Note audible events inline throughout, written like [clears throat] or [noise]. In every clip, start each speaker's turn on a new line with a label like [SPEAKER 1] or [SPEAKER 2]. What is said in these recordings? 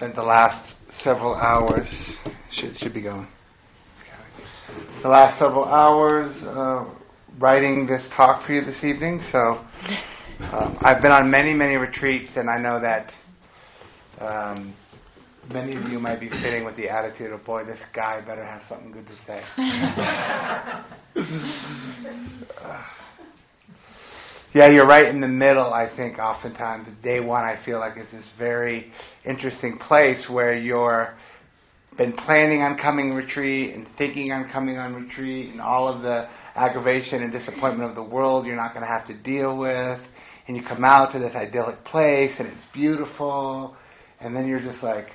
[SPEAKER 1] spent the last several hours, should, should be going, the last several hours uh, writing this talk for you this evening. So um, I've been on many, many retreats, and I know that um, many of you might be sitting with the attitude of, boy, this guy better have something good to say. [laughs] [laughs] yeah, you're right in the middle, I think, oftentimes. Day one, I feel like, is this very interesting place where you're been planning on coming retreat and thinking on coming on retreat and all of the aggravation and disappointment of the world you're not going to have to deal with. And you come out to this idyllic place and it's beautiful. And then you're just like,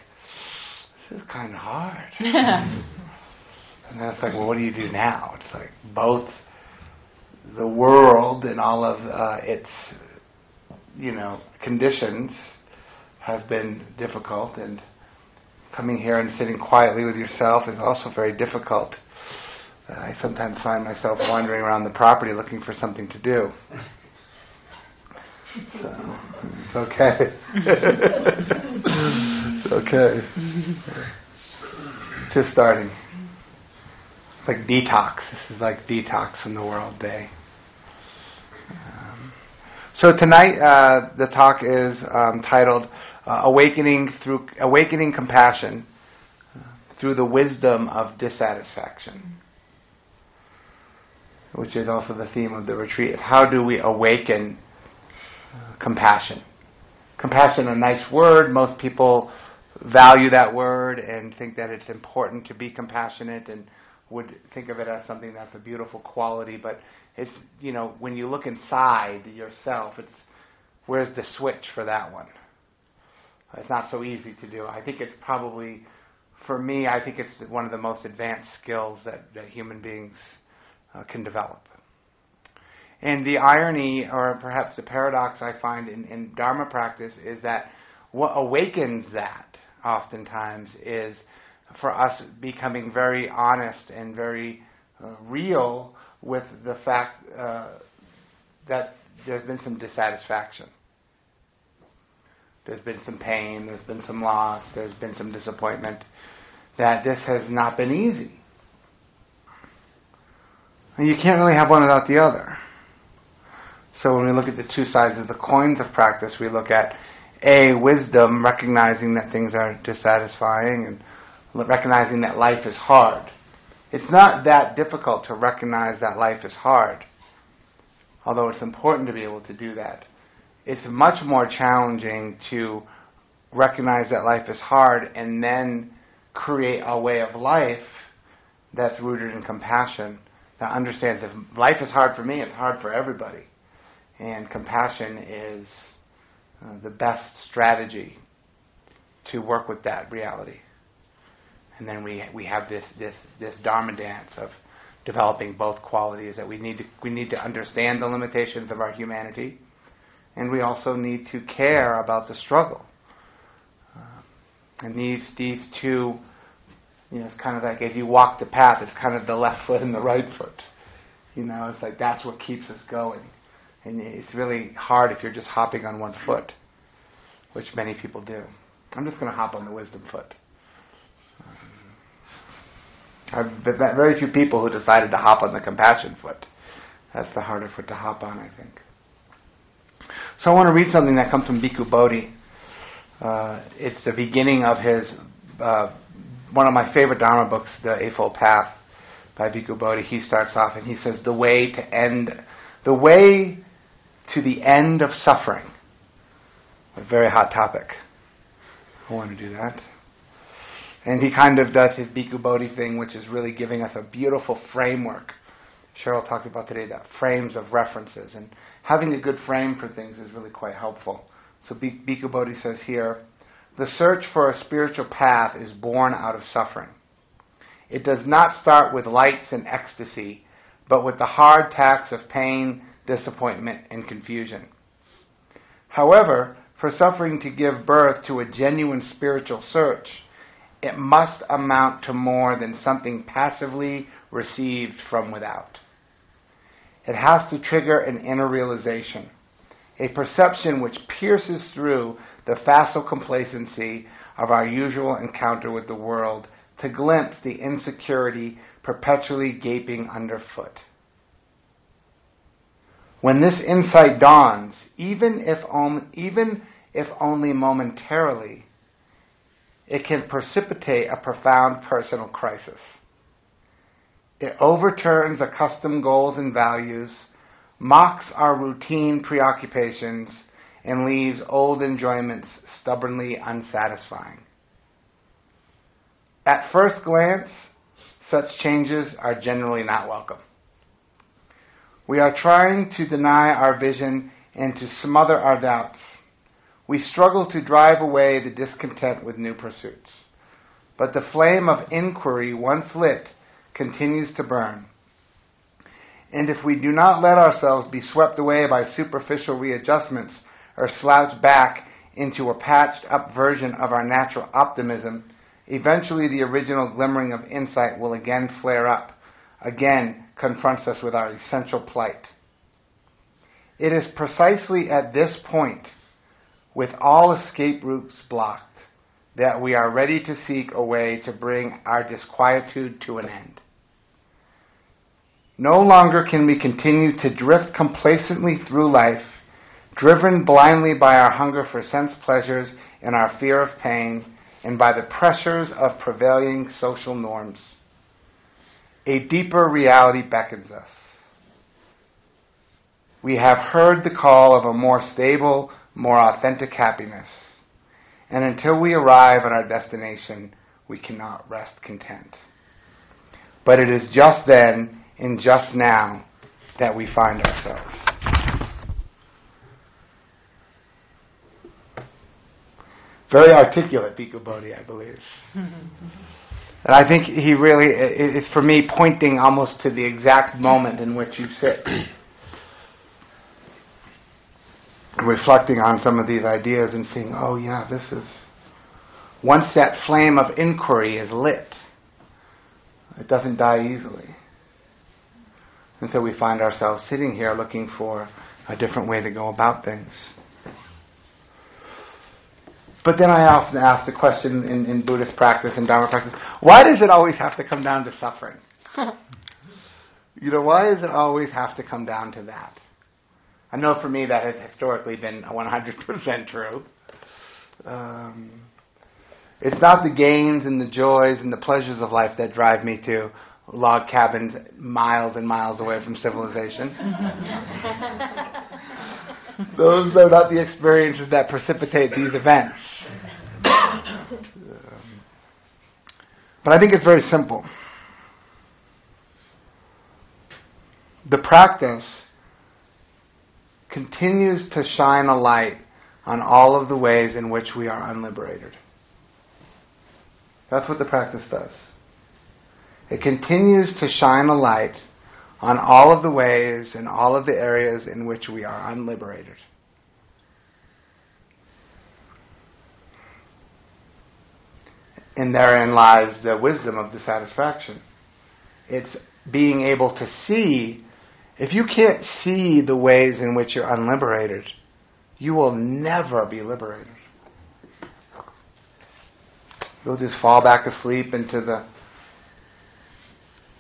[SPEAKER 1] this is kind of hard. [laughs] and then it's like, well, what do you do now? It's like both the world and all of uh, its, you know, conditions have been difficult, and coming here and sitting quietly with yourself is also very difficult. Uh, I sometimes find myself wandering around the property looking for something to do. So, it's okay. [laughs] it's okay. Just starting like detox. This is like detox from the world day. Um, so tonight, uh, the talk is um, titled uh, "Awakening Through Awakening Compassion uh, Through the Wisdom of Dissatisfaction," which is also the theme of the retreat. How do we awaken uh, compassion? Compassion, a nice word. Most people value that word and think that it's important to be compassionate and would think of it as something that's a beautiful quality, but it's you know when you look inside yourself, it's where's the switch for that one? It's not so easy to do. I think it's probably for me. I think it's one of the most advanced skills that, that human beings uh, can develop. And the irony, or perhaps the paradox I find in, in Dharma practice, is that what awakens that oftentimes is for us becoming very honest and very uh, real with the fact uh, that there's been some dissatisfaction. There's been some pain, there's been some loss, there's been some disappointment, that this has not been easy. And you can't really have one without the other. So when we look at the two sides of the coins of practice, we look at A, wisdom, recognizing that things are dissatisfying and recognizing that life is hard. It's not that difficult to recognize that life is hard, although it's important to be able to do that. It's much more challenging to recognize that life is hard and then create a way of life that's rooted in compassion that understands if life is hard for me, it's hard for everybody. And compassion is uh, the best strategy to work with that reality. And then we we have this this this dharma dance of developing both qualities that we need to we need to understand the limitations of our humanity, and we also need to care about the struggle. Uh, and these these two, you know, it's kind of like if you walk the path, it's kind of the left foot and the right foot. You know, it's like that's what keeps us going. And it's really hard if you're just hopping on one foot, which many people do. I'm just going to hop on the wisdom foot. I've met very few people who decided to hop on the compassion foot. That's the harder foot to hop on, I think. So I want to read something that comes from Bhikkhu Bodhi. Uh, it's the beginning of his, uh, one of my favorite Dharma books, The Eightfold Path by Bhikkhu Bodhi. He starts off and he says, the way to end, the way to the end of suffering. A very hot topic. I want to do that. And he kind of does his Bhikkhu Bodhi thing, which is really giving us a beautiful framework. Cheryl talked about today that frames of references. And having a good frame for things is really quite helpful. So Bhikkhu Bodhi says here, the search for a spiritual path is born out of suffering. It does not start with lights and ecstasy, but with the hard tax of pain, disappointment, and confusion. However, for suffering to give birth to a genuine spiritual search, it must amount to more than something passively received from without. It has to trigger an inner realization. a perception which pierces through the facile complacency of our usual encounter with the world to glimpse the insecurity perpetually gaping underfoot. When this insight dawns, even if, om- even if only momentarily, it can precipitate a profound personal crisis. It overturns accustomed goals and values, mocks our routine preoccupations, and leaves old enjoyments stubbornly unsatisfying. At first glance, such changes are generally not welcome. We are trying to deny our vision and to smother our doubts. We struggle to drive away the discontent with new pursuits. But the flame of inquiry, once lit, continues to burn. And if we do not let ourselves be swept away by superficial readjustments or slouch back into a patched up version of our natural optimism, eventually the original glimmering of insight will again flare up, again confronts us with our essential plight. It is precisely at this point, with all escape routes blocked, that we are ready to seek a way to bring our disquietude to an end. No longer can we continue to drift complacently through life, driven blindly by our hunger for sense pleasures and our fear of pain, and by the pressures of prevailing social norms. A deeper reality beckons us. We have heard the call of a more stable, more authentic happiness. And until we arrive at our destination, we cannot rest content. But it is just then and just now that we find ourselves. Very articulate, Bhikkhu Bodhi, I believe. [laughs] and I think he really is, for me, pointing almost to the exact moment in which you sit. Reflecting on some of these ideas and seeing, oh yeah, this is. Once that flame of inquiry is lit, it doesn't die easily. And so we find ourselves sitting here looking for a different way to go about things. But then I often ask the question in, in Buddhist practice and Dharma practice, why does it always have to come down to suffering? [laughs] you know, why does it always have to come down to that? I know for me that has historically been 100% true. Um, it's not the gains and the joys and the pleasures of life that drive me to log cabins miles and miles away from civilization. [laughs] Those are not the experiences that precipitate these events. but I think it's very simple. The practice continues to shine a light on all of the ways in which we are unliberated. That's what the practice does. It continues to shine a light on all of the ways and all of the areas in which we are unliberated. And therein lies the wisdom of dissatisfaction. It's being able to see. If you can't see the ways in which you're unliberated, you will never be liberated. You'll just fall back asleep into the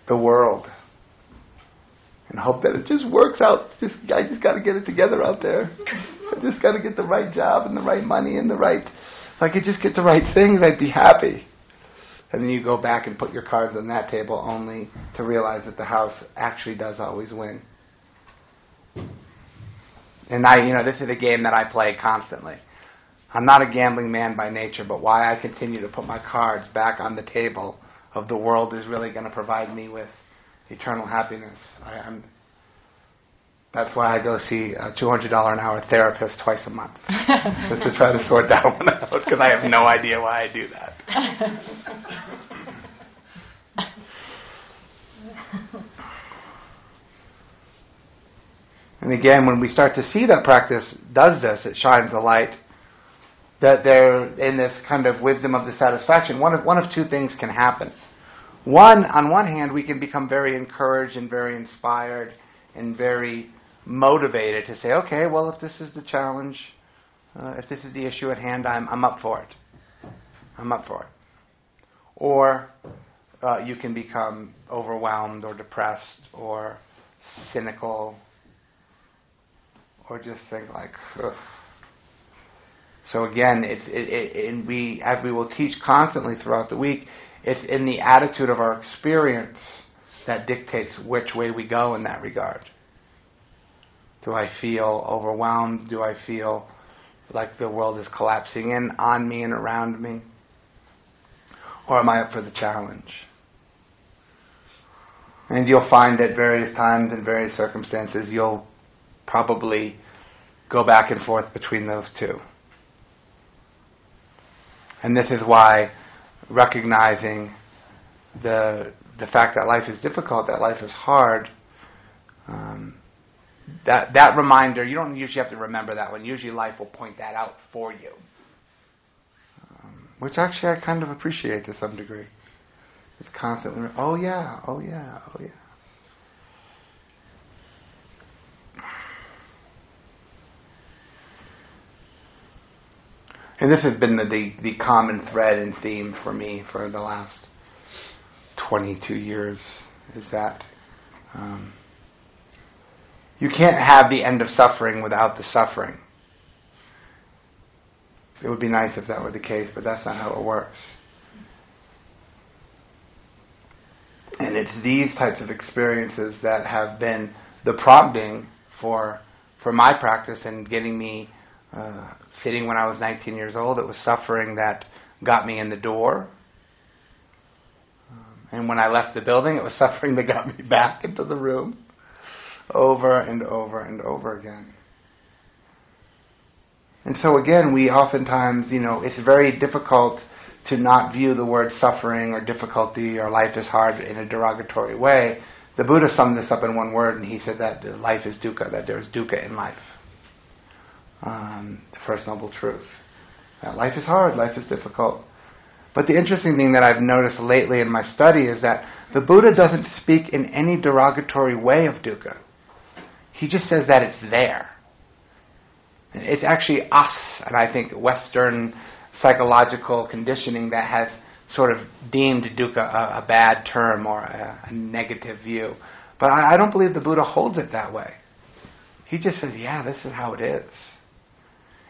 [SPEAKER 1] the world and hope that it just works out. Just I just got to get it together out there. I just got to get the right job and the right money and the right. If I could just get the right things, I'd be happy. And then you go back and put your cards on that table only to realize that the house actually does always win. And I, you know, this is a game that I play constantly. I'm not a gambling man by nature, but why I continue to put my cards back on the table of the world is really going to provide me with eternal happiness. I, am that's why I go see a $200 an hour therapist twice a month, [laughs] just to try to sort that one out, because I have no idea why I do that. [laughs] and again, when we start to see that practice does this, it shines a light that there, in this kind of wisdom of dissatisfaction, one of, one of two things can happen. One, on one hand, we can become very encouraged and very inspired and very motivated to say, okay, well, if this is the challenge, uh, if this is the issue at hand, I'm, I'm up for it. I'm up for it. Or uh, you can become overwhelmed or depressed or cynical or just think like, Ugh. so again, it's it, it, and we as we will teach constantly throughout the week, it's in the attitude of our experience that dictates which way we go in that regard. Do I feel overwhelmed? Do I feel like the world is collapsing in on me and around me? Or am I up for the challenge? And you'll find at various times and various circumstances, you'll probably go back and forth between those two. And this is why recognizing the the fact that life is difficult, that life is hard, um, that that reminder you don't usually have to remember that one. Usually, life will point that out for you, um, which actually I kind of appreciate to some degree. It's constantly, oh yeah, oh yeah, oh yeah. And this has been the, the, the common thread and theme for me for the last 22 years is that um, you can't have the end of suffering without the suffering. It would be nice if that were the case, but that's not how it works. And it's these types of experiences that have been the prompting for for my practice and getting me uh, sitting when I was 19 years old. It was suffering that got me in the door. Um, and when I left the building, it was [laughs] suffering that got me back into the room over and over and over again. And so again, we oftentimes, you know, it's very difficult to not view the word suffering or difficulty or life is hard in a derogatory way. The Buddha summed this up in one word, and he said that life is dukkha, that there is dukkha in life um, the First Noble Truth. Uh, life is hard, life is difficult. But the interesting thing that I've noticed lately in my study is that the Buddha doesn't speak in any derogatory way of dukkha. He just says that it's there. It's actually us, and I think Western psychological conditioning that has sort of deemed dukkha a, a bad term or a, a negative view. But I, I don't believe the Buddha holds it that way. He just says, yeah, this is how it is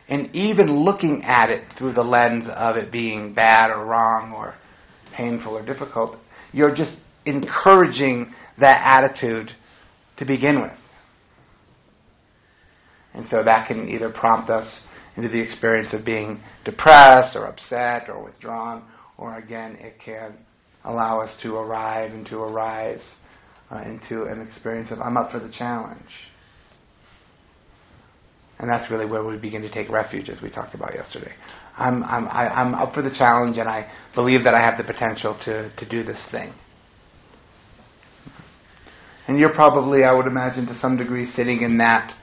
[SPEAKER 1] and even looking at it through the lens of it being bad or wrong or painful or difficult, you're just encouraging that attitude to begin with. And so that can either prompt us into the experience of being depressed or upset or withdrawn, or again, it can allow us to arrive and to arise uh, into an experience of, I'm up for the challenge. And that's really where we begin to take refuge, as we talked about yesterday. I'm, I'm, I, I'm up for the challenge, and I believe that I have the potential to, to do this thing. And you're probably, I would imagine, to some degree, sitting in that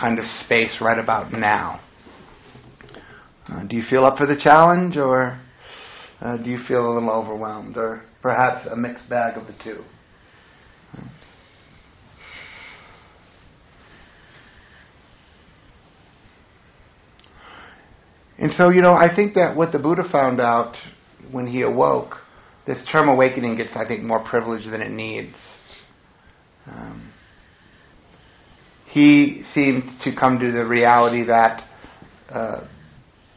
[SPEAKER 1] kind of space right about now. Uh, do you feel up for the challenge, or uh, do you feel a little overwhelmed, or perhaps a mixed bag of the two? And so, you know, I think that what the Buddha found out when he awoke, this term awakening gets, I think, more privilege than it needs. Um, he seemed to come to the reality that uh,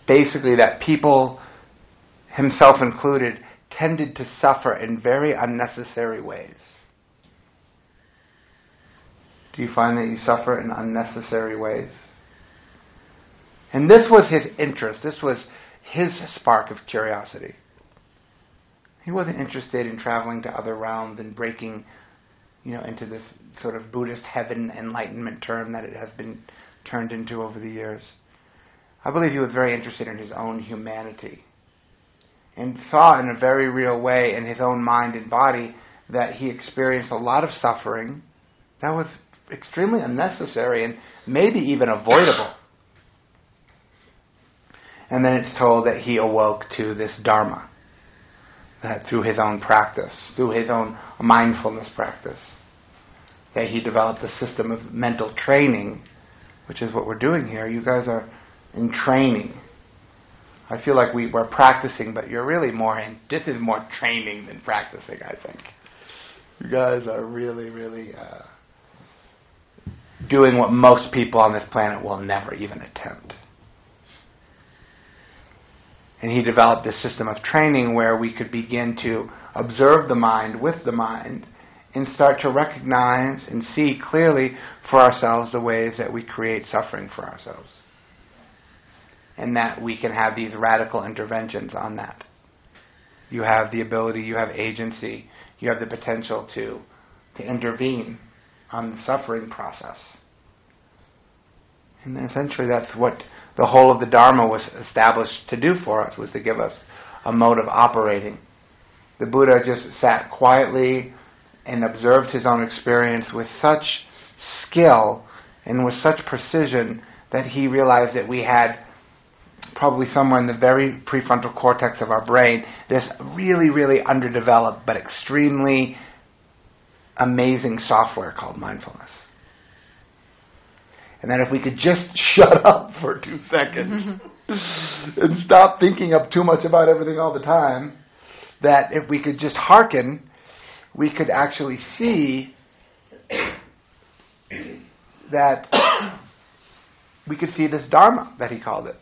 [SPEAKER 1] basically that people, himself included, tended to suffer in very unnecessary ways. Do you find that you suffer in unnecessary ways? And this was his interest. This was his spark of curiosity. He wasn't interested in traveling to other realms and breaking, you know, into this sort of Buddhist heaven enlightenment term that it has been turned into over the years. I believe he was very interested in his own humanity and saw in a very real way in his own mind and body that he experienced a lot of suffering that was extremely unnecessary and maybe even avoidable. And then it's told that he awoke to this Dharma that through his own practice, through his own mindfulness practice. that he developed a system of mental training, which is what we're doing here. You guys are in training. I feel like we, we're practicing, but you're really more in, this is more training than practicing, I think. You guys are really, really uh, doing what most people on this planet will never even attempt. And he developed this system of training where we could begin to observe the mind with the mind and start to recognize and see clearly for ourselves the ways that we create suffering for ourselves. And that we can have these radical interventions on that. You have the ability, you have agency, you have the potential to, to intervene on the suffering process. And essentially that's what the whole of the Dharma was established to do for us, was to give us a mode of operating. The Buddha just sat quietly and observed his own experience with such skill and with such precision that he realized that we had probably somewhere in the very prefrontal cortex of our brain this really, really underdeveloped but extremely amazing software called mindfulness. And that if we could just [laughs] shut up for two seconds [laughs] and stop thinking up too much about everything all the time, that if we could just hearken, we could actually see that [coughs] we could see this Dharma that he called it,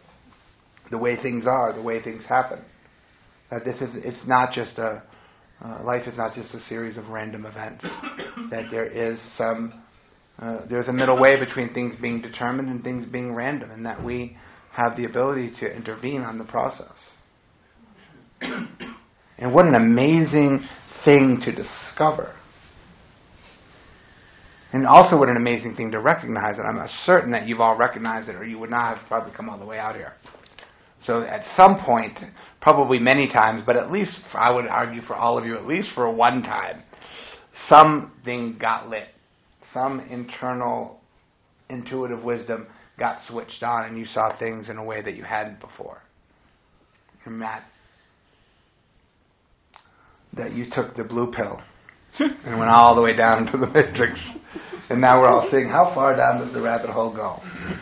[SPEAKER 1] the way things are, the way things happen. That this is, it's not just a, uh, life is not just a series of random events. [coughs] that there is some uh, there's a middle way between things being determined and things being random, and that we have the ability to intervene on the process. and what an amazing thing to discover. And also, what an amazing thing to recognize, and I'm certain that you've all recognized it, or you would not have probably come all the way out here. So, at some point, probably many times, but at least I would argue for all of you, at least for one time, something got lit some internal intuitive wisdom got switched on and you saw things in a way that you hadn't before. And Matt, that you took the blue pill [laughs] and went all the way down into the matrix. And now we're all seeing how far down does the rabbit hole go. [laughs]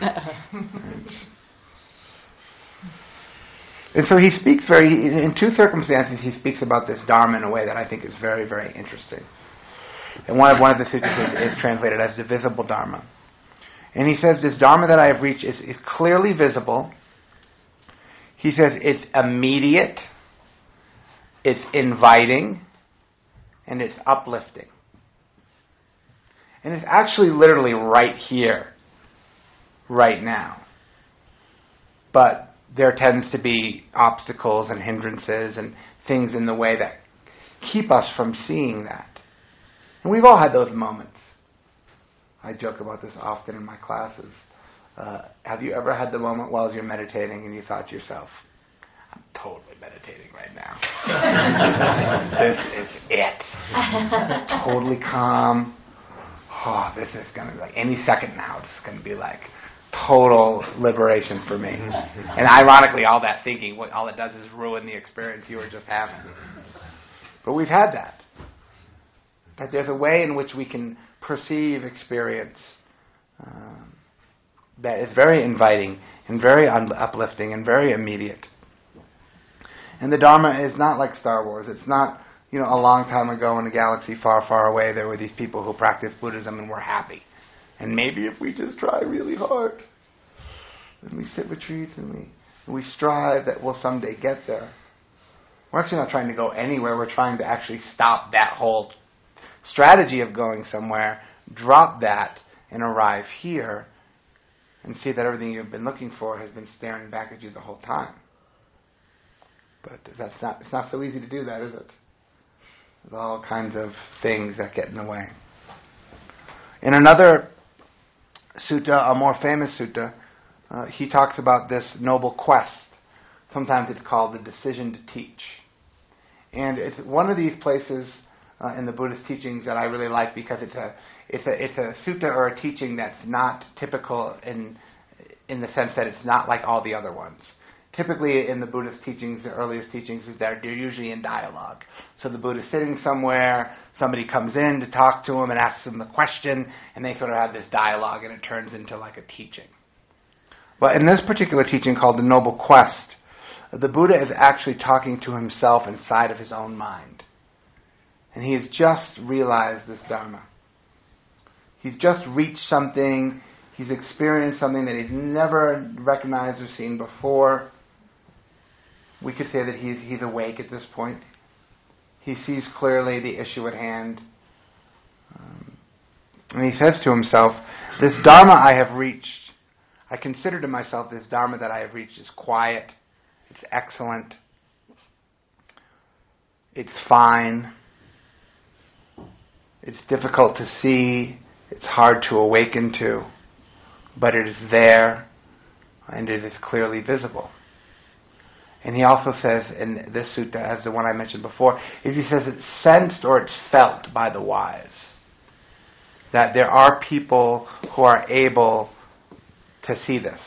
[SPEAKER 1] and so he speaks very, in two circumstances, he speaks about this Dharma in a way that I think is very, very interesting. And one of, one of the sutras is, is translated as divisible Dharma. And he says, This Dharma that I have reached is, is clearly visible. He says it's immediate, it's inviting, and it's uplifting. And it's actually literally right here, right now. But there tends to be obstacles and hindrances and things in the way that keep us from seeing that. And we've all had those moments. I joke about this often in my classes. Uh, have you ever had the moment while you're meditating and you thought to yourself, I'm totally meditating right now. [laughs] this is it. [laughs] totally calm. Oh, this is going to be like any second now. It's going to be like total liberation for me. and ironically, all that thinking, what all it does is ruin the experience you were just having. But we've had that. That there's a way in which we can perceive experience um, that is very inviting and very un- uplifting and very immediate. And the Dharma is not like Star Wars. It's not, you know, a long time ago in a galaxy far, far away, there were these people who practiced Buddhism and were happy. And maybe if we just try really hard, and we sit retreats and we, and we strive that we'll someday get there. We're actually not trying to go anywhere. We're trying to actually stop that whole strategy of going somewhere, drop that and arrive here and see that everything you've been looking for has been staring back at you the whole time. But that's not it's not so easy to do that, is it? There's all kinds of things that get in the way. In another sutta, a more famous sutta, uh, he talks about this noble quest. Sometimes it's called the decision to teach. And it's one of these places uh, in the Buddhist teachings that I really like because it's a it's a it's a sutta or a teaching that's not typical in in the sense that it's not like all the other ones. typically in the Buddhist teachings, the earliest teachings, is that they're usually in dialogue. So the Buddha's sitting somewhere, somebody comes in to talk to him and asks him the question, and they sort of have this dialogue, and it turns into like a teaching. But in this particular teaching called the Noble Quest, the Buddha is actually talking to himself inside of his own mind. And he has just realized this Dharma. He's just reached something, he's experienced something that he's never recognized or seen before. We could say that he's, he's awake at this point. He sees clearly the issue at hand. Um, and he says to himself, This Dharma I have reached, I consider to myself this Dharma that I have reached is quiet, it's excellent, it's fine, it's difficult to see, it's hard to awaken to, but it is there and it is clearly visible. And he also says in this sutta, as the one I mentioned before, is he says it's sensed or it's felt by the wise. That there are people who are able to see this.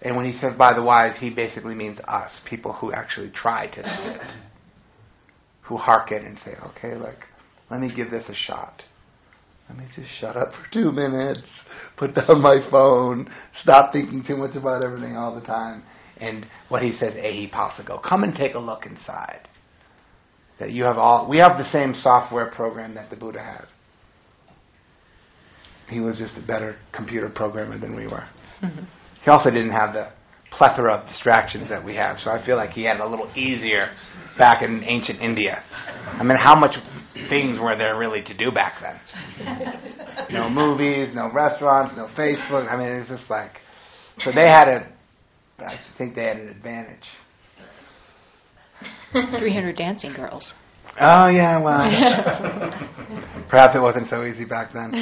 [SPEAKER 1] And when he says by the wise, he basically means us, people who actually try to see it. Who hearken and say, okay, like, let me give this a shot. Let me just shut up for two minutes, put down my phone, stop thinking too much about everything all the time. And what he says, ehipassiko, come and take a look inside. That you have all, we have the same software program that the Buddha had. He was just a better computer programmer than we were. Mm-hmm. [laughs] He also didn't have the plethora of distractions that we have, so I feel like he had it a little easier back in ancient India. I mean, how much things were there really to do back then? [laughs] no movies, no restaurants, no Facebook. I mean, it's just like so they had a. I think they had an advantage.
[SPEAKER 2] Three hundred dancing girls.
[SPEAKER 1] Oh yeah, well, [laughs] [laughs] perhaps it wasn't so easy back then.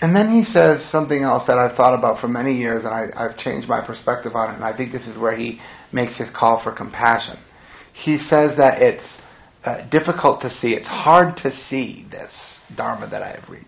[SPEAKER 1] And then he says something else that I've thought about for many years, and I, I've changed my perspective on it, and I think this is where he makes his call for compassion. He says that it's uh, difficult to see, it's hard to see this Dharma that I have reached.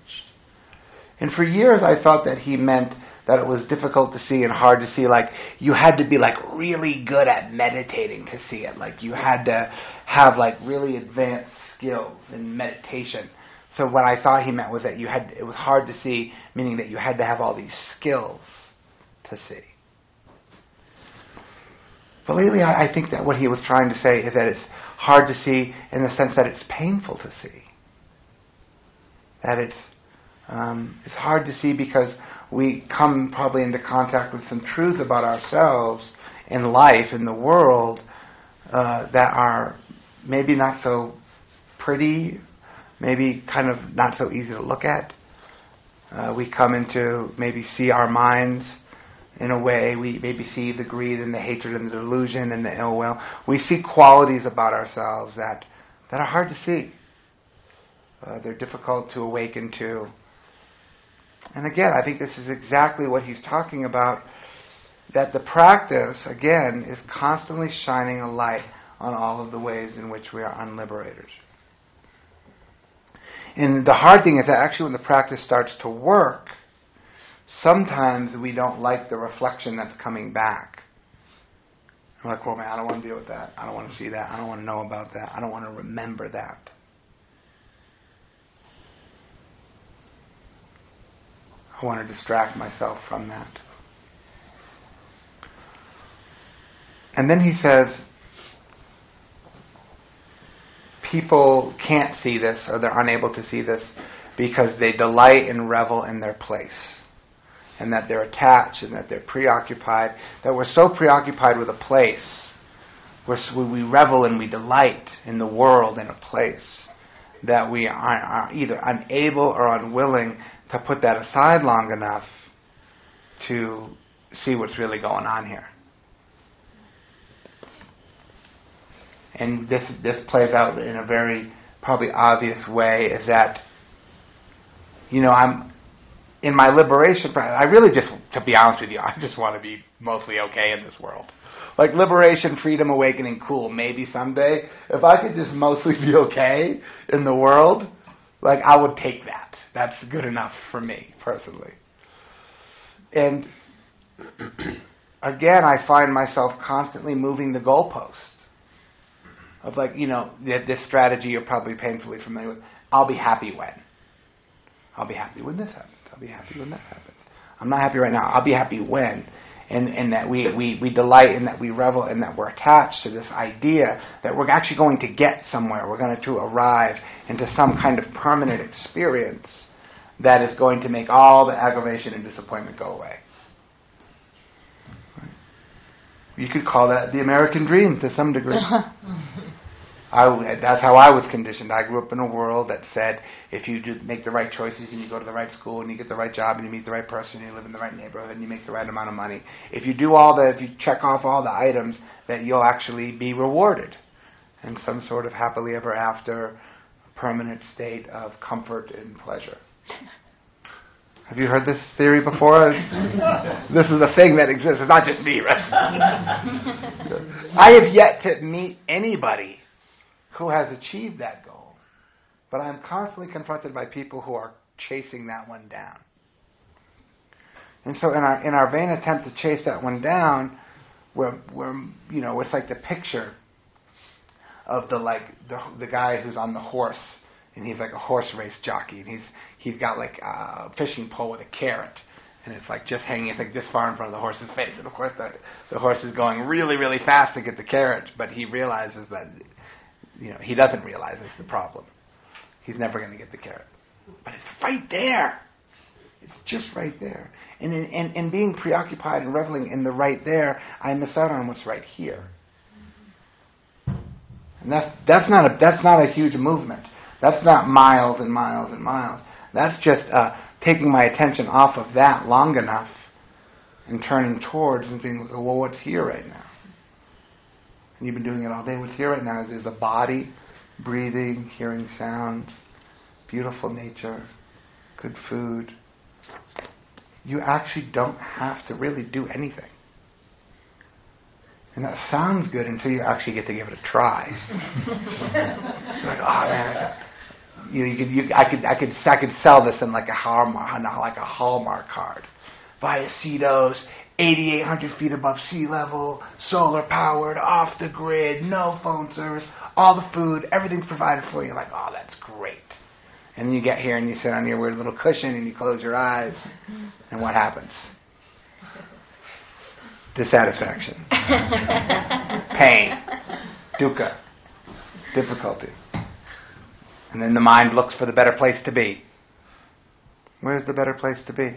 [SPEAKER 1] And for years I thought that he meant that it was difficult to see and hard to see, like you had to be like really good at meditating to see it. Like you had to have like really advanced skills in meditation so what I thought he meant was that you had it was hard to see, meaning that you had to have all these skills to see. But lately, I, I think that what he was trying to say is that it's hard to see in the sense that it's painful to see. That it's um, it's hard to see because we come probably into contact with some truth about ourselves in life, in the world, uh, that are maybe not so pretty maybe kind of not so easy to look at. Uh, we come into maybe see our minds in a way. We maybe see the greed and the hatred and the delusion and the ill will. We see qualities about ourselves that, that are hard to see. Uh, they're difficult to awaken to. And again, I think this is exactly what he's talking about that the practice, again, is constantly shining a light on all of the ways in which we are unliberated. And the hard thing is that actually when the practice starts to work, sometimes we don't like the reflection that's coming back. I'm like, well, man, I don't want to deal with that. I don't want to see that. I don't want to know about that. I don't want to remember that. I want to distract myself from that. And then he says, people can't see this or they're unable to see this because they delight and revel in their place. And that they're attached and that they're preoccupied. That we're so preoccupied with a place. We're, we revel and we delight in the world and a place. That we are either unable or unwilling to put that aside long enough to see what's really going on here. And this this plays out in a very probably obvious way is that you know I'm in my liberation I really just to be honest with you I just want to be mostly okay in this world. Like liberation freedom awakening cool. Maybe someday if I could just mostly be okay in the world like I would take that. That's good enough for me personally. And [clears throat] again, I find myself constantly moving the goalpost of like, you know, this strategy you're probably painfully familiar with. I'll be happy when. I'll be happy when this happens. I'll be happy when that happens. I'm not happy right now. I'll be happy when. And, and that we, we, we delight and that we revel and that we're attached to this idea that we're actually going to get somewhere. We're going to arrive into some kind of permanent experience that is going to make all the aggravation and disappointment go away. You could call that the American dream to some degree. [laughs] I, that's how I was conditioned. I grew up in a world that said if you do make the right choices and you go to the right school and you get the right job and you meet the right person and you live in the right neighborhood and you make the right amount of money, if you do all the, if you check off all the items, that you'll actually be rewarded in some sort of happily ever after permanent state of comfort and pleasure. Have you heard this theory before? [laughs] this is a thing that exists. It's not just me, right? [laughs] I have yet to meet anybody who has achieved that goal. But I'm constantly confronted by people who are chasing that one down. And so in our in our vain attempt to chase that one down, we're, we're you know, it's like the picture of the like the the guy who's on the horse and he's like a horse race jockey and he's he's got like a fishing pole with a carrot and it's like just hanging it's like this far in front of the horse's face and of course the the horse is going really really fast to get the carrot but he realizes that you know, he doesn't realize it's the problem. He's never going to get the carrot. But it's right there. It's just right there. And in, in, in being preoccupied and reveling in the right there, I miss out on what's right here. And that's, that's, not a, that's not a huge movement. That's not miles and miles and miles. That's just uh, taking my attention off of that long enough and turning towards and being, well, what's here right now? And you've been doing it all day, what's here right now is, is a body, breathing, hearing sounds, beautiful nature, good food. You actually don't have to really do anything. And that sounds good until you actually get to give it a try. [laughs] like, oh man, you know, you could, you, I could, I could, I could sell this in like a hallmark, like a hallmark card. Buy a Cedos 8,800 feet above sea level, solar powered, off the grid, no phone service, all the food, everything's provided for you. Like, oh, that's great. And then you get here and you sit on your weird little cushion and you close your eyes, and what happens? Dissatisfaction, [laughs] pain, dukkha, difficulty. And then the mind looks for the better place to be. Where's the better place to be?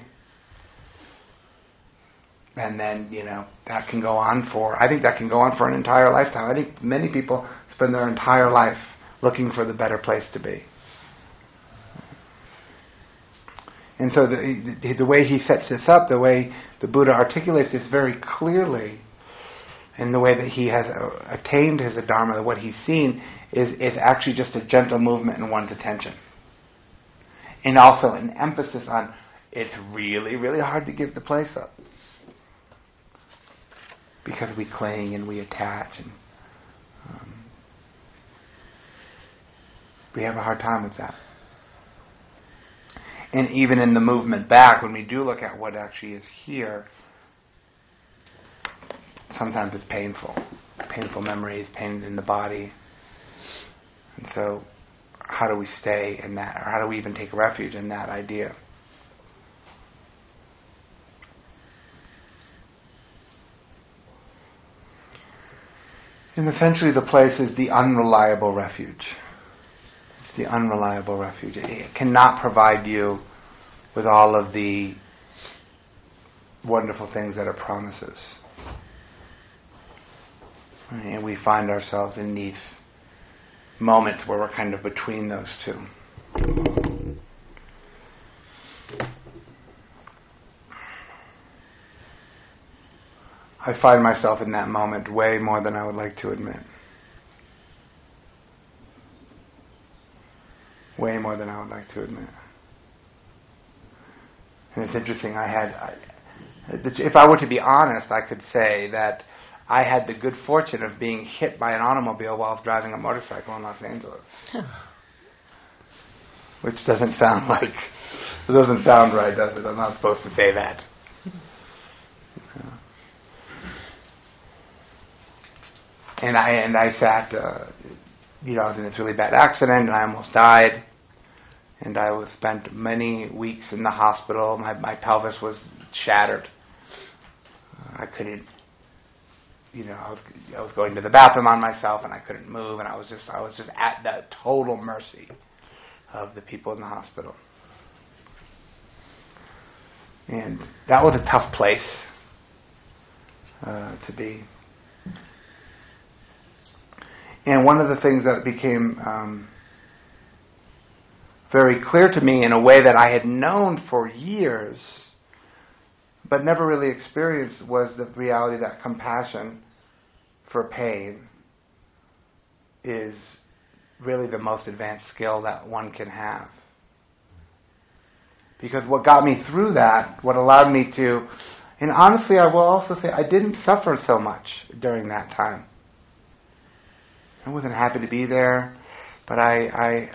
[SPEAKER 1] And then you know that can go on for I think that can go on for an entire lifetime. I think many people spend their entire life looking for the better place to be. And so the, the, way he sets this up, the way the Buddha articulates this very clearly, and the way that he has attained his dharma, what he's seen, is, is actually just a gentle movement in one's attention. And also an emphasis on it's really, really hard to give the place up because we cling and we attach and um, we have a hard time with that. And even in the movement back, when we do look at what actually is here, sometimes it's painful. Painful memories, pain in the body. And so, how do we stay in that, or how do we even take refuge in that idea? And essentially, the place is the unreliable refuge. It's the unreliable refuge. It cannot provide you with all of the wonderful things that it promises. And we find ourselves in these moments where we're kind of between those two. I find myself in that moment way more than I would like to admit. Way more than I would like to admit. And it's interesting, I had, I, if I were to be honest, I could say that I had the good fortune of being hit by an automobile was driving a motorcycle in Los Angeles. Which doesn't sound [laughs] like, it doesn't sound right, does it? I'm not supposed to say that. And I and I sat, uh, you know, I was in this really bad accident, and I almost died, and I was spent many weeks in the hospital. My my pelvis was shattered. Uh, I couldn't, you know, I was I was going to the bathroom on myself, and I couldn't move, and I was just I was just at the total mercy of the people in the hospital. And that was a tough place uh, to be. And one of the things that became um, very clear to me in a way that I had known for years, but never really experienced, was the reality that compassion for pain is really the most advanced skill that one can have. Because what got me through that, what allowed me to, and honestly, I will also say I didn't suffer so much during that time. I wasn't happy to be there, but I, I,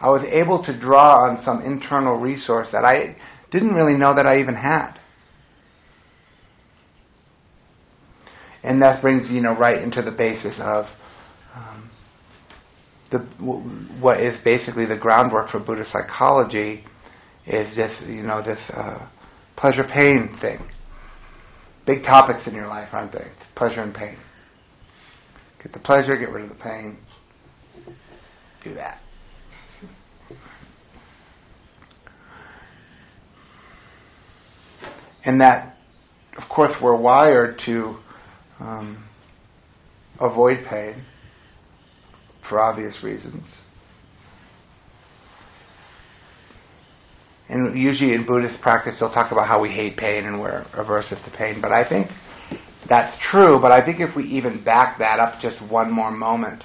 [SPEAKER 1] I was able to draw on some internal resource that I didn't really know that I even had. And that brings you know right into the basis of um, the what is basically the groundwork for Buddhist psychology is just you know this uh, pleasure pain thing. Big topics in your life, aren't they? It's pleasure and pain. Get the pleasure, get rid of the pain. Do that. And that, of course, we're wired to um, avoid pain for obvious reasons. And usually in Buddhist practice, they'll talk about how we hate pain and we're aversive to pain. But I think that's true, but I think if we even back that up just one more moment,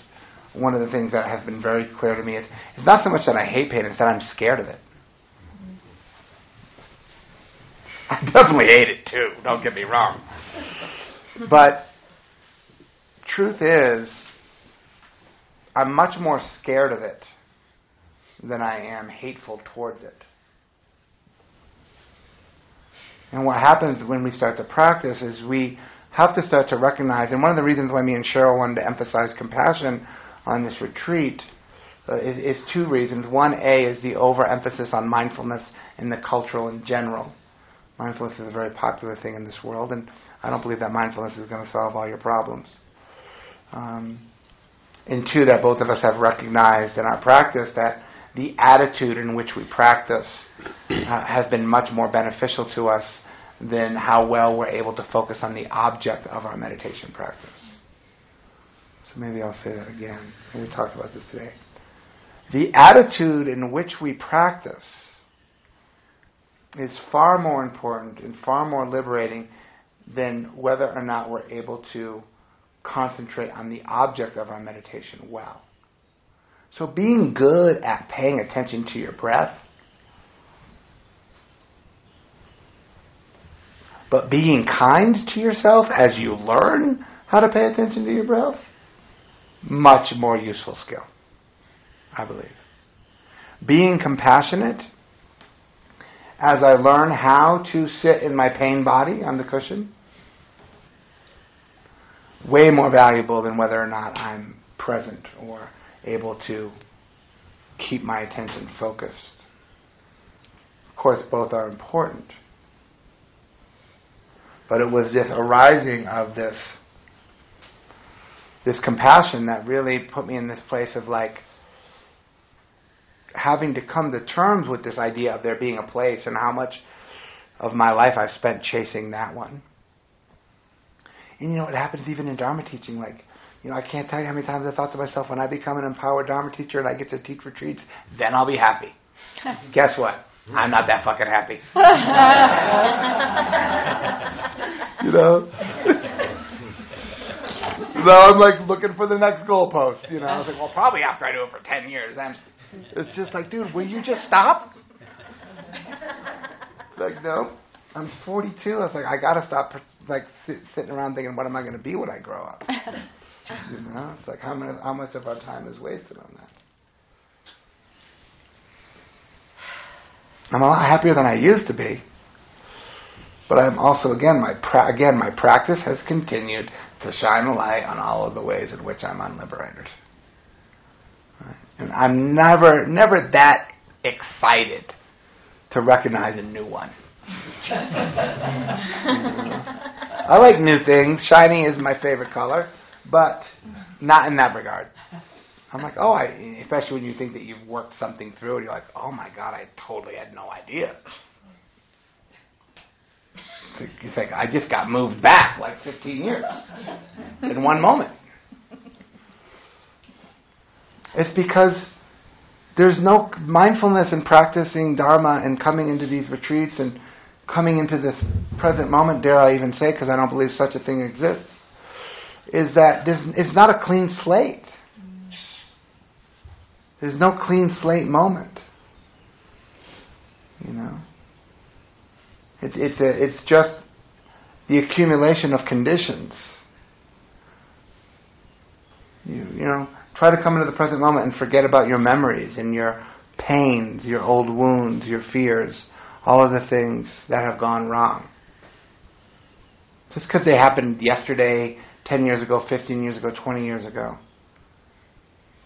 [SPEAKER 1] one of the things that has been very clear to me is it's not so much that I hate pain, it's that I'm scared of it. [laughs] I definitely hate it too, don't get me wrong. But truth is, I'm much more scared of it than I am hateful towards it. And what happens when we start to practice is we have to start to recognize, and one of the reasons why me and Cheryl wanted to emphasize compassion on this retreat uh, is, is, two reasons. One, A, is the overemphasis on mindfulness in the cultural in general. Mindfulness is a very popular thing in this world, and I don't believe that mindfulness is going to solve all your problems. Um, and two, that both of us have recognized in our practice that the attitude in which we practice uh, has been much more beneficial to us than how well we're able to focus on the object of our meditation practice. So maybe I'll say that again. we talked about this today. The attitude in which we practice is far more important and far more liberating than whether or not we're able to concentrate on the object of our meditation well. So being good at paying attention to your breath, but being kind to yourself as you learn how to pay attention to your breath, much more useful skill, I believe. Being compassionate as I learn how to sit in my pain body on the cushion, way more valuable than whether or not I'm present or able to keep my attention focused. Of course, both are important. But it was this arising of this this compassion that really put me in this place of like having to come to terms with this idea of there being a place and how much of my life I've spent chasing that one. And you know, it happens even in Dharma teaching. Like, you know, I can't tell you how many times I thought to myself, when I become an empowered Dharma teacher and I get to teach retreats, then I'll be happy. [laughs] Guess what? I'm not that fucking happy. [laughs] you know? [laughs] so I'm like looking for the next goalpost. You know, I was like, well, probably after I do it for 10 years. And it's just like, dude, will you just stop? like, no. I'm 42. I was like, I gotta stop like sit, sitting around thinking, what am I going to be when I grow up? [laughs] you know, it's like how much how much of our time is wasted on that. I'm a lot happier than I used to be. But I'm also again my pra- again my practice has continued to shine a light on all of the ways in which I'm unliberated. Right? And I'm never never that excited to recognize a new one. [laughs] I like new things. Shiny is my favorite color, but not in that regard. I'm like, oh, I, especially when you think that you've worked something through, and you're like, oh my god, I totally had no idea. So you think I just got moved back like 15 years [laughs] in one moment. It's because there's no mindfulness in practicing Dharma and coming into these retreats and coming into this present moment, dare I even say, because I don't believe such a thing exists, is that there's, it's not a clean slate. There's no clean slate moment. You know? It's, it's, a, it's just the accumulation of conditions. You, you know, try to come into the present moment and forget about your memories and your pains, your old wounds, your fears, all of the things that have gone wrong. Just because they happened yesterday, 10 years ago, 15 years ago, 20 years ago,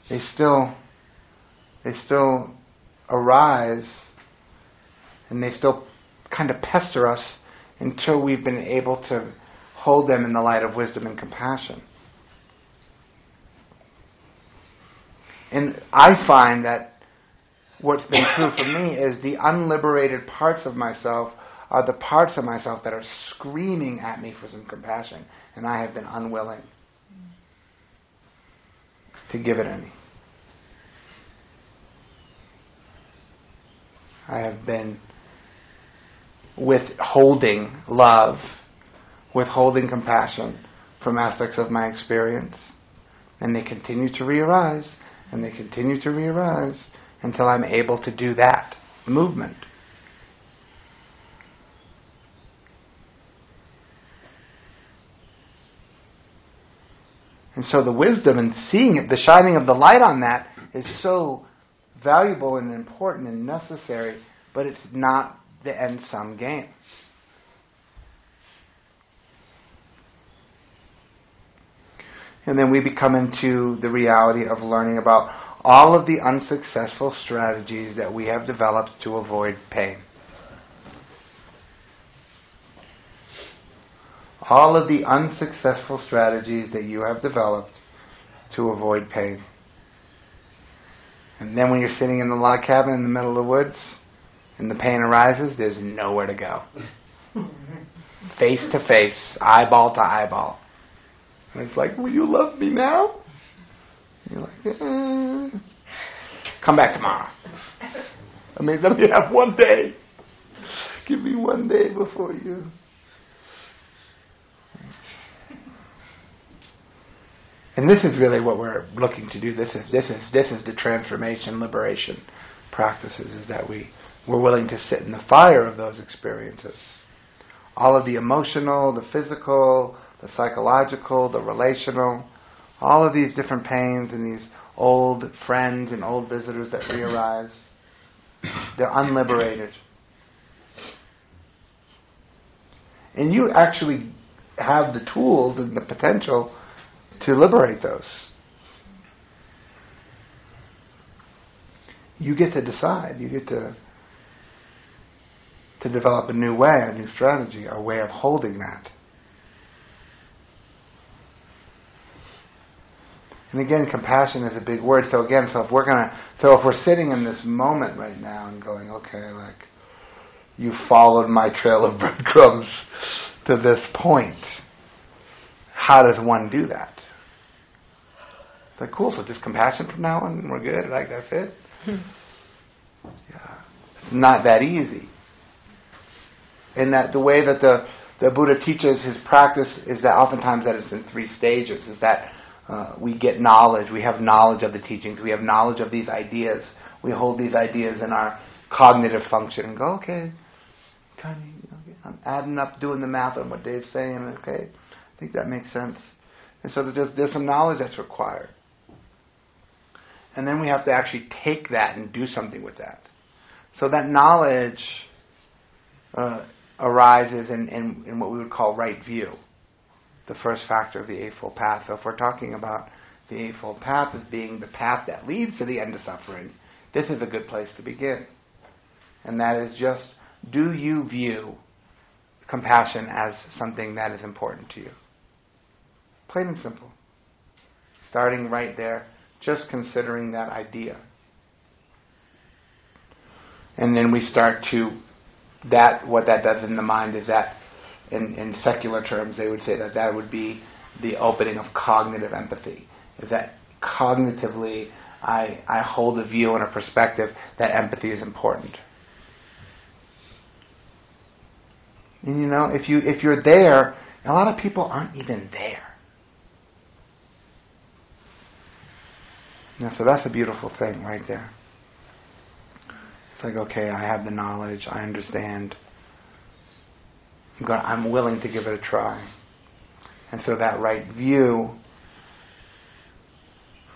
[SPEAKER 1] they still, they still arise and they still kind of pester us until we've been able to hold them in the light of wisdom and compassion. And I find that what's been true for me is the unliberated parts of myself are the parts of myself that are screaming at me for some compassion, and I have been unwilling to give it any. I have been withholding love, withholding compassion from aspects of my experience. And they continue to re-arise, and they continue to re-arise until I'm able to do that movement. And so the wisdom and seeing it, the shining of the light on that is so valuable and important and necessary, but it's not the end sum game. And then we become into the reality of learning about all of the unsuccessful strategies that we have developed to avoid pain. All of the unsuccessful strategies that you have developed to avoid pain. And then when you're sitting in the log cabin in the middle of the woods, and the pain arises, there's nowhere to go. face to face, eyeball to eyeball. And it's like, will you love me now? And you're like, eh. come back tomorrow. I mean, let me have one day. Give me one day before you. And this is really what we're looking to do. This is this is this is the transformation, liberation practices. Is that we we're willing to sit in the fire of those experiences. All of the emotional, the physical, the psychological, the relational, all of these different pains and these old friends and old visitors that re-arise, they're unliberated. And you actually have the tools and the potential to liberate those. You get to decide. You get to to develop a new way, a new strategy, a way of holding that. And again, compassion is a big word. So again, so if we're gonna, so if we're sitting in this moment right now and going, okay, like you followed my trail of [laughs] breadcrumbs to this point, how does one do that? It's like cool. So just compassion from now on, and we're good. Like that's it. Hmm. yeah, it's not that easy in that the way that the, the Buddha teaches his practice is that oftentimes that it's in three stages, is that uh, we get knowledge, we have knowledge of the teachings, we have knowledge of these ideas, we hold these ideas in our cognitive function and go, okay, kind of, I'm adding up, doing the math on what Dave's saying, okay, I think that makes sense. And so there's, there's some knowledge that's required. And then we have to actually take that and do something with that. So that knowledge uh, arises in, in, in what we would call right view, the first factor of the Eightfold Path. So if we're talking about the Eightfold Path as being the path that leads to the end of suffering, this is a good place to begin. And that is just do you view compassion as something that is important to you? Plain and simple. Starting right there, just considering that idea. And then we start to, that, what that does in the mind is that, in, in secular terms, they would say that that would be the opening of cognitive empathy. Is that cognitively I, I hold a view and a perspective that empathy is important. And you know, if you if you're there, a lot of people aren't even there. Yeah, so that's a beautiful thing right there. It's like, okay, I have the knowledge, I understand. I'm, going, I'm willing to give it a try. And so that right view,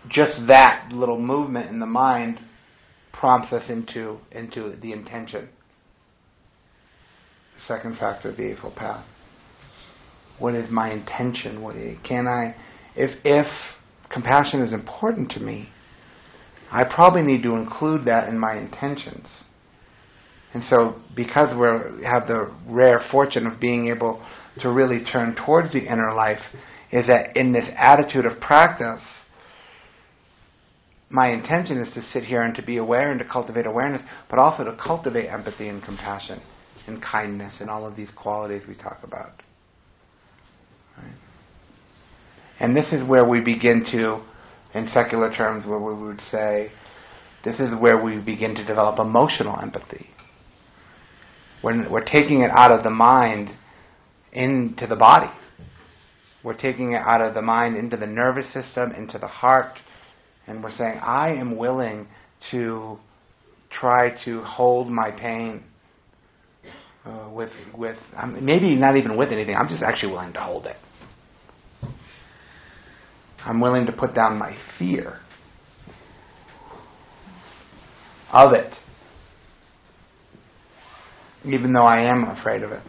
[SPEAKER 1] just that little movement in the mind prompts us into, into the intention The second factor of the Eightfold Path. What is my intention? What can I, if if compassion is important to me, I probably need to include that in my intentions. And so, because we have the rare fortune of being able to really turn towards the inner life, is that in this attitude of practice, my intention is to sit here and to be aware and to cultivate awareness, but also to cultivate empathy and compassion and kindness and all of these qualities we talk about. Right? And this is where we begin to, in secular terms, where we would say, this is where we begin to develop emotional empathy. When we're taking it out of the mind into the body. We're taking it out of the mind into the nervous system, into the heart, and we're saying, I am willing to try to hold my pain uh, with with um, maybe not even with anything. I'm just actually willing to hold it. I'm willing to put down my fear of it, even though I am afraid of it.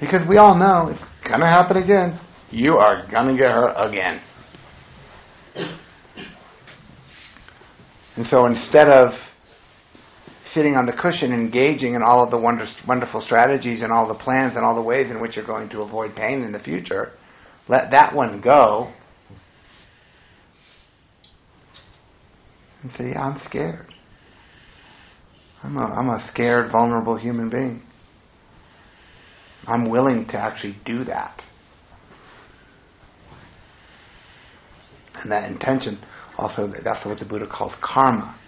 [SPEAKER 1] Because we all know it's going to happen again. You are going to get hurt again. And so instead of sitting on the cushion, engaging in all of the wonder, wonderful strategies and all the plans and all the ways in which you're going to avoid pain in the future, let that one go. And say, I'm scared. I'm a, I'm a scared, vulnerable human being. I'm willing to actually do that. And that intention, also, that's what the Buddha calls karma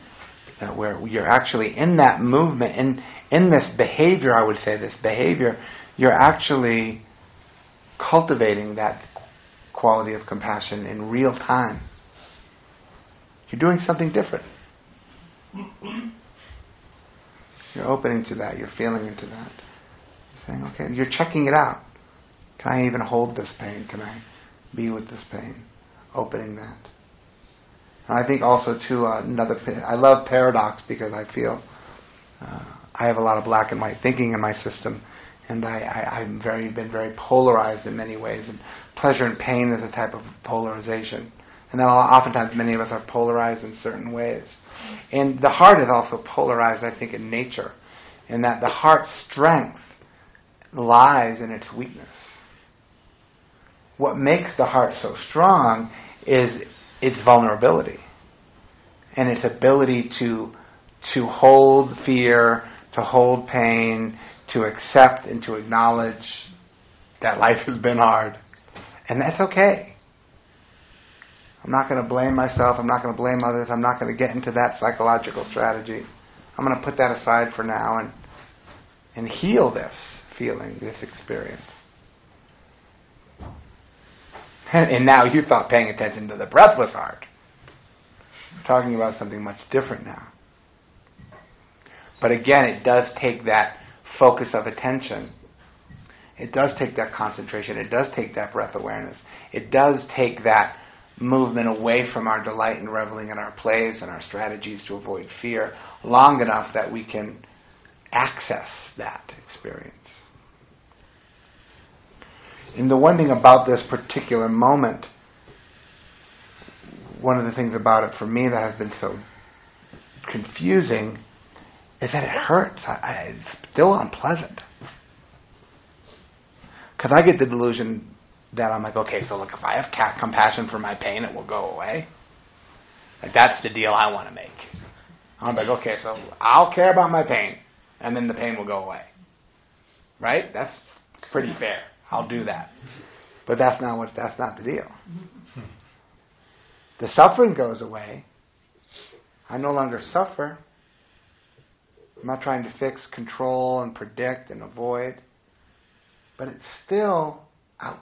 [SPEAKER 1] uh, where you're actually in that movement, in, in this behavior, I would say, this behavior, you're actually cultivating that quality of compassion in real time. You're doing something different. You're opening to that, you're feeling into that. You're saying, okay, you're checking it out. Can I even hold this pain? Can I be with this pain? Opening that. And I think also too uh, another. I love paradox because I feel uh, I have a lot of black and white thinking in my system, and I, I, I've very been very polarized in many ways. And pleasure and pain is a type of polarization, and then oftentimes many of us are polarized in certain ways. And the heart is also polarized, I think, in nature, in that the heart's strength lies in its weakness. What makes the heart so strong is its vulnerability and its ability to to hold fear, to hold pain, to accept and to acknowledge that life has been hard. And that's okay. I'm not going to blame myself. I'm not going to blame others. I'm not going to get into that psychological strategy. I'm going to put that aside for now and and heal this feeling, this experience. [laughs] And now you thought paying attention to the breath was hard. Talking about something much different now. But again, it does take that focus of attention. It does take that concentration. It does take that breath awareness. It does take that movement away from our delight and reveling in our plays and our strategies to avoid fear long enough that we can access that experience. And the one thing about this particular moment, one of the things about it for me that has been so confusing is that it hurts. I, I, it's still unpleasant. Because I get the delusion that I'm like, okay, so look, if I have cat compassion for my pain, it will go away. Like that's the deal I want to make. I'm like, okay, so I'll care about my pain, and then the pain will go away. Right? That's pretty fair. I'll do that. But that's not what. That's not the deal. The suffering goes away. I no longer suffer. I'm not trying to fix, control, and predict and avoid. But it's still, ouch.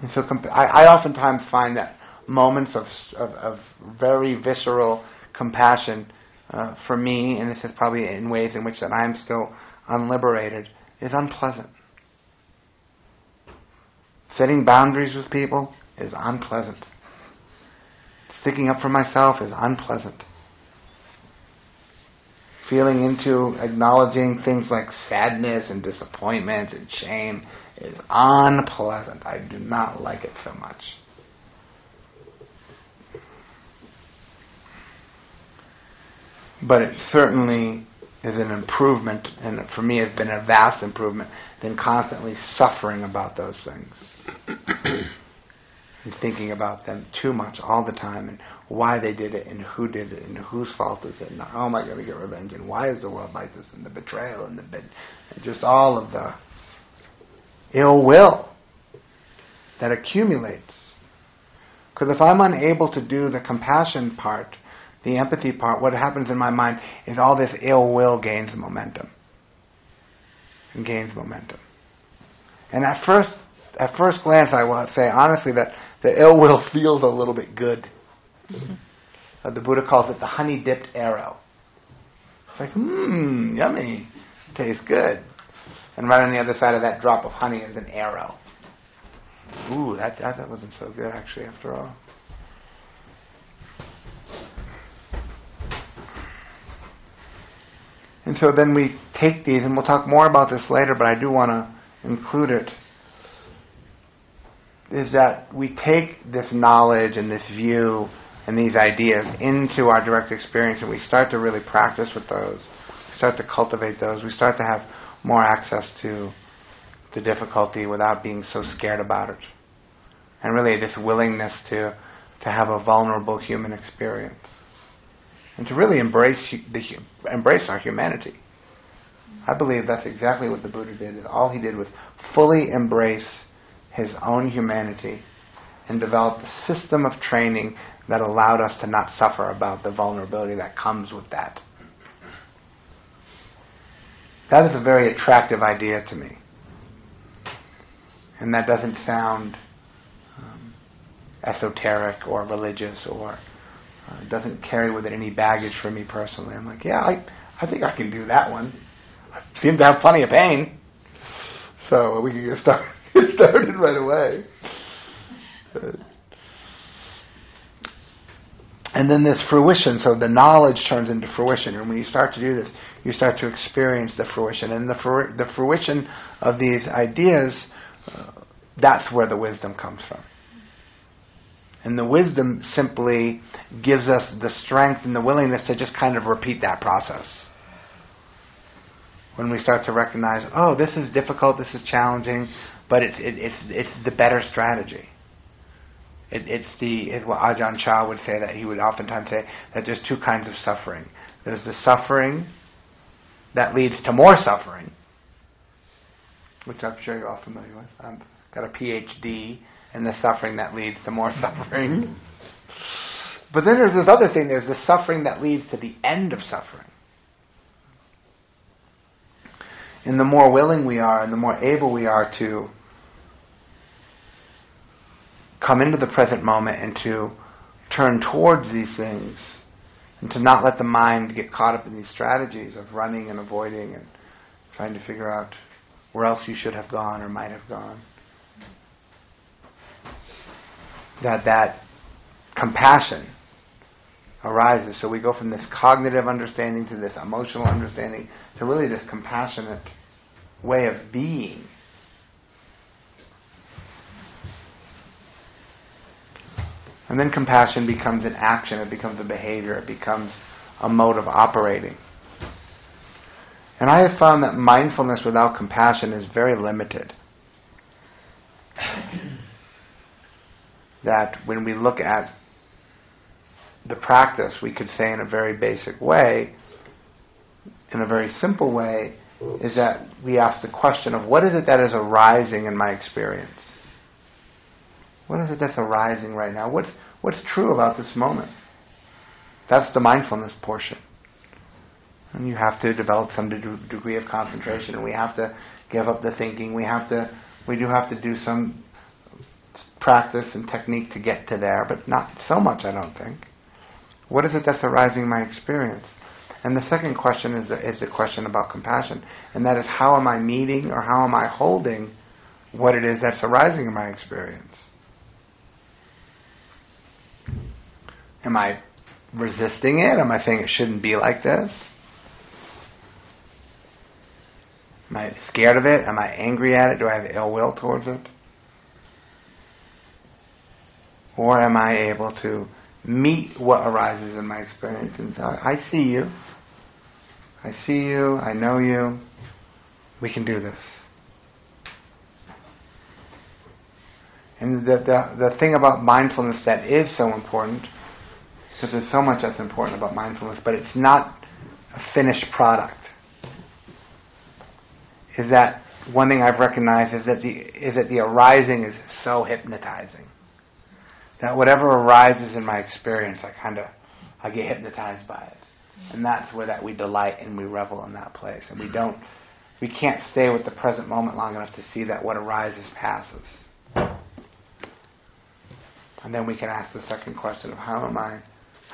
[SPEAKER 1] And so comp- I, I oftentimes find that moments of, of, of very visceral compassion uh, for me, and this is probably in ways in which that I'm still unliberated, is unpleasant. Setting boundaries with people is unpleasant. Sticking up for myself is unpleasant. Feeling into acknowledging things like sadness and disappointment and shame is unpleasant. I do not like it so much. But it certainly is an improvement, and for me has been a vast improvement than constantly suffering about those things. And thinking about them too much all the time and why they did it and who did it and whose fault is it and how am I going to get revenge and why is the world like this and the betrayal and the and just all of the ill will that accumulates. Because if I'm unable to do the compassion part, the empathy part, what happens in my mind is all this ill will gains momentum. And gains momentum. And at first, at first glance, I will say honestly that the ill will [laughs] feels a little bit good. Mm-hmm. Uh, the Buddha calls it the honey dipped arrow. It's like, mmm, yummy, tastes good. And right on the other side of that drop of honey is an arrow. Ooh, that, that, that wasn't so good actually after all. And so then we take these, and we'll talk more about this later, but I do want to include it. Is that we take this knowledge and this view and these ideas into our direct experience, and we start to really practice with those. We start to cultivate those. We start to have more access to the difficulty without being so scared about it. And really this willingness to, to have a vulnerable human experience. And to really embrace, the, embrace our humanity. I believe that's exactly what the Buddha did. All he did was fully embrace his own humanity and develop a system of training that allowed us to not suffer about the vulnerability that comes with that. That is a very attractive idea to me. And that doesn't sound um, esoteric or religious or uh, doesn't carry with it any baggage for me personally. I'm like, yeah, I, I think I can do that one. I seem to have plenty of pain. So we can get, start, [laughs] get started right away. and then this fruition, so the knowledge turns into fruition. And when you start to do this, you start to experience the fruition. And the, fru- the fruition of these ideas, uh, that's where the wisdom comes from. And the wisdom simply gives us the strength and the willingness to just kind of repeat that process. When we start to recognize, oh, this is difficult, this is challenging, but it's, it, it's, it's the better strategy. It, it's the it's what Ajahn Chah would say that he would oftentimes say that there's two kinds of suffering. There's the suffering that leads to more suffering, which I'm sure you're all familiar with. I've got a PhD in the suffering that leads to more [laughs] suffering. but then there's this other thing. There's the suffering that leads to the end of suffering. And the more willing we are, and the more able we are to come into the present moment and to turn towards these things and to not let the mind get caught up in these strategies of running and avoiding and trying to figure out where else you should have gone or might have gone. That that compassion arises. So we go from this cognitive understanding to this emotional understanding to really this compassionate way of being. And then compassion becomes an action, it becomes a behavior, it becomes a mode of operating. And I have found that mindfulness without compassion is very limited. [clears throat] that when we look at the practice, we could say in a very basic way, in a very simple way, is that we ask the question of what is it that is arising in my experience? What is it that's arising right now? What's, what's true about this moment? That's the mindfulness portion. And you have to develop some de- degree of concentration, we have to give up the thinking. We have to, we do have to do some practice and technique to get to there, but not so much, I don't think. What is it that's arising in my experience? And the second question is the, is the question about compassion, and that is how am I meeting or how am I holding what it is that's arising in my experience? Am I resisting it? Am I saying it shouldn't be like this? Am I scared of it? Am I angry at it? Do I have ill will towards it? Or am I able to meet what arises in my experience and say, I see you. I see you. I know you. We can do this. And the, the, the thing about mindfulness that is so important, because there's so much that's important about mindfulness, but it's not a finished product is that one thing I've recognized is that the is that the arising is so hypnotizing. That whatever arises in my experience, I kind of I get hypnotized by it, and that's where that we delight and we revel in that place, and we don't we can't stay with the present moment long enough to see that what arises passes. And then we can ask the second question of how am I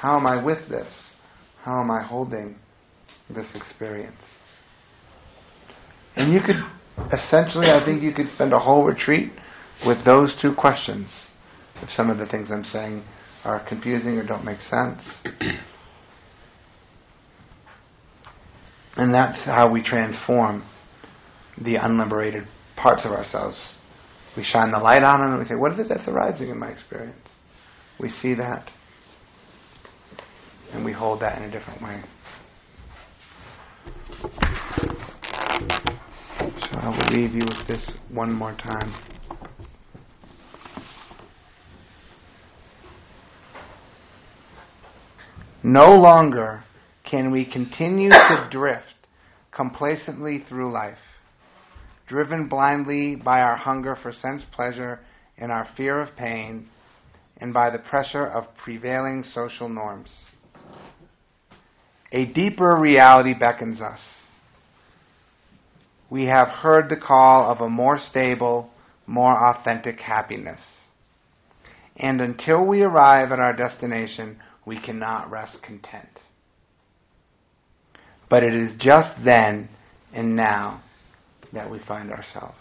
[SPEAKER 1] how am I with this? How am I holding this experience? And you could, essentially, I think you could spend a whole retreat with those two questions. If some of the things I'm saying are confusing or don't make sense. [clears throat] and that's how we transform the unliberated parts of ourselves. We shine the light on them and we say, what is it that's arising in my experience? We see that and we hold that in a different way. So I will leave you with this one more time. No longer can we continue to drift complacently through life, driven blindly by our hunger for sense pleasure and our fear of pain, and by the pressure of prevailing social norms. A deeper reality beckons us we have heard the call of a more stable, more authentic happiness. And until we arrive at our destination, we cannot rest content. But it is just then and now that we find ourselves.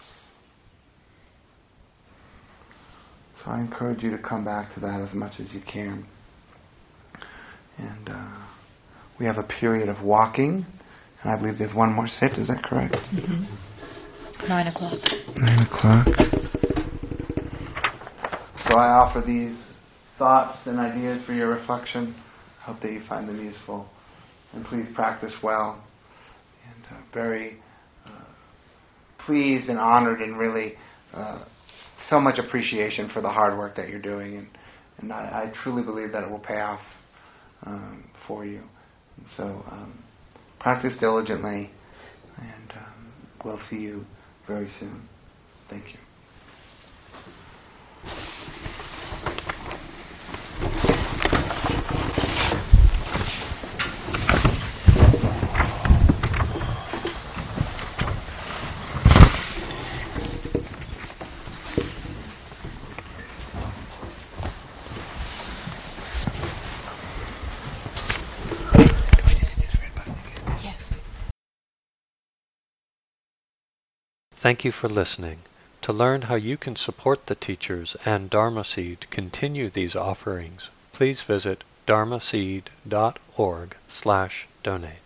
[SPEAKER 1] So I encourage you to come back to that as much as you can. And uh, we have a period of walking. And I believe there's one more sit, is that correct?
[SPEAKER 2] Mm-hmm. Nine o'clock.
[SPEAKER 1] Nine o'clock. So I offer these thoughts and ideas for your reflection. I hope that you find them useful. And please practice well. And uh, very uh, pleased and honored and really uh, so much appreciation for the hard work that you're doing. And, and I, I truly believe that it will pay off um, for you. So um, practice diligently, and um, we'll see you very soon. Thank you.
[SPEAKER 3] Thank you for listening. To learn how you can support the teachers and Dharma Seed continue these offerings, please visit dharmaseed.org slash donate.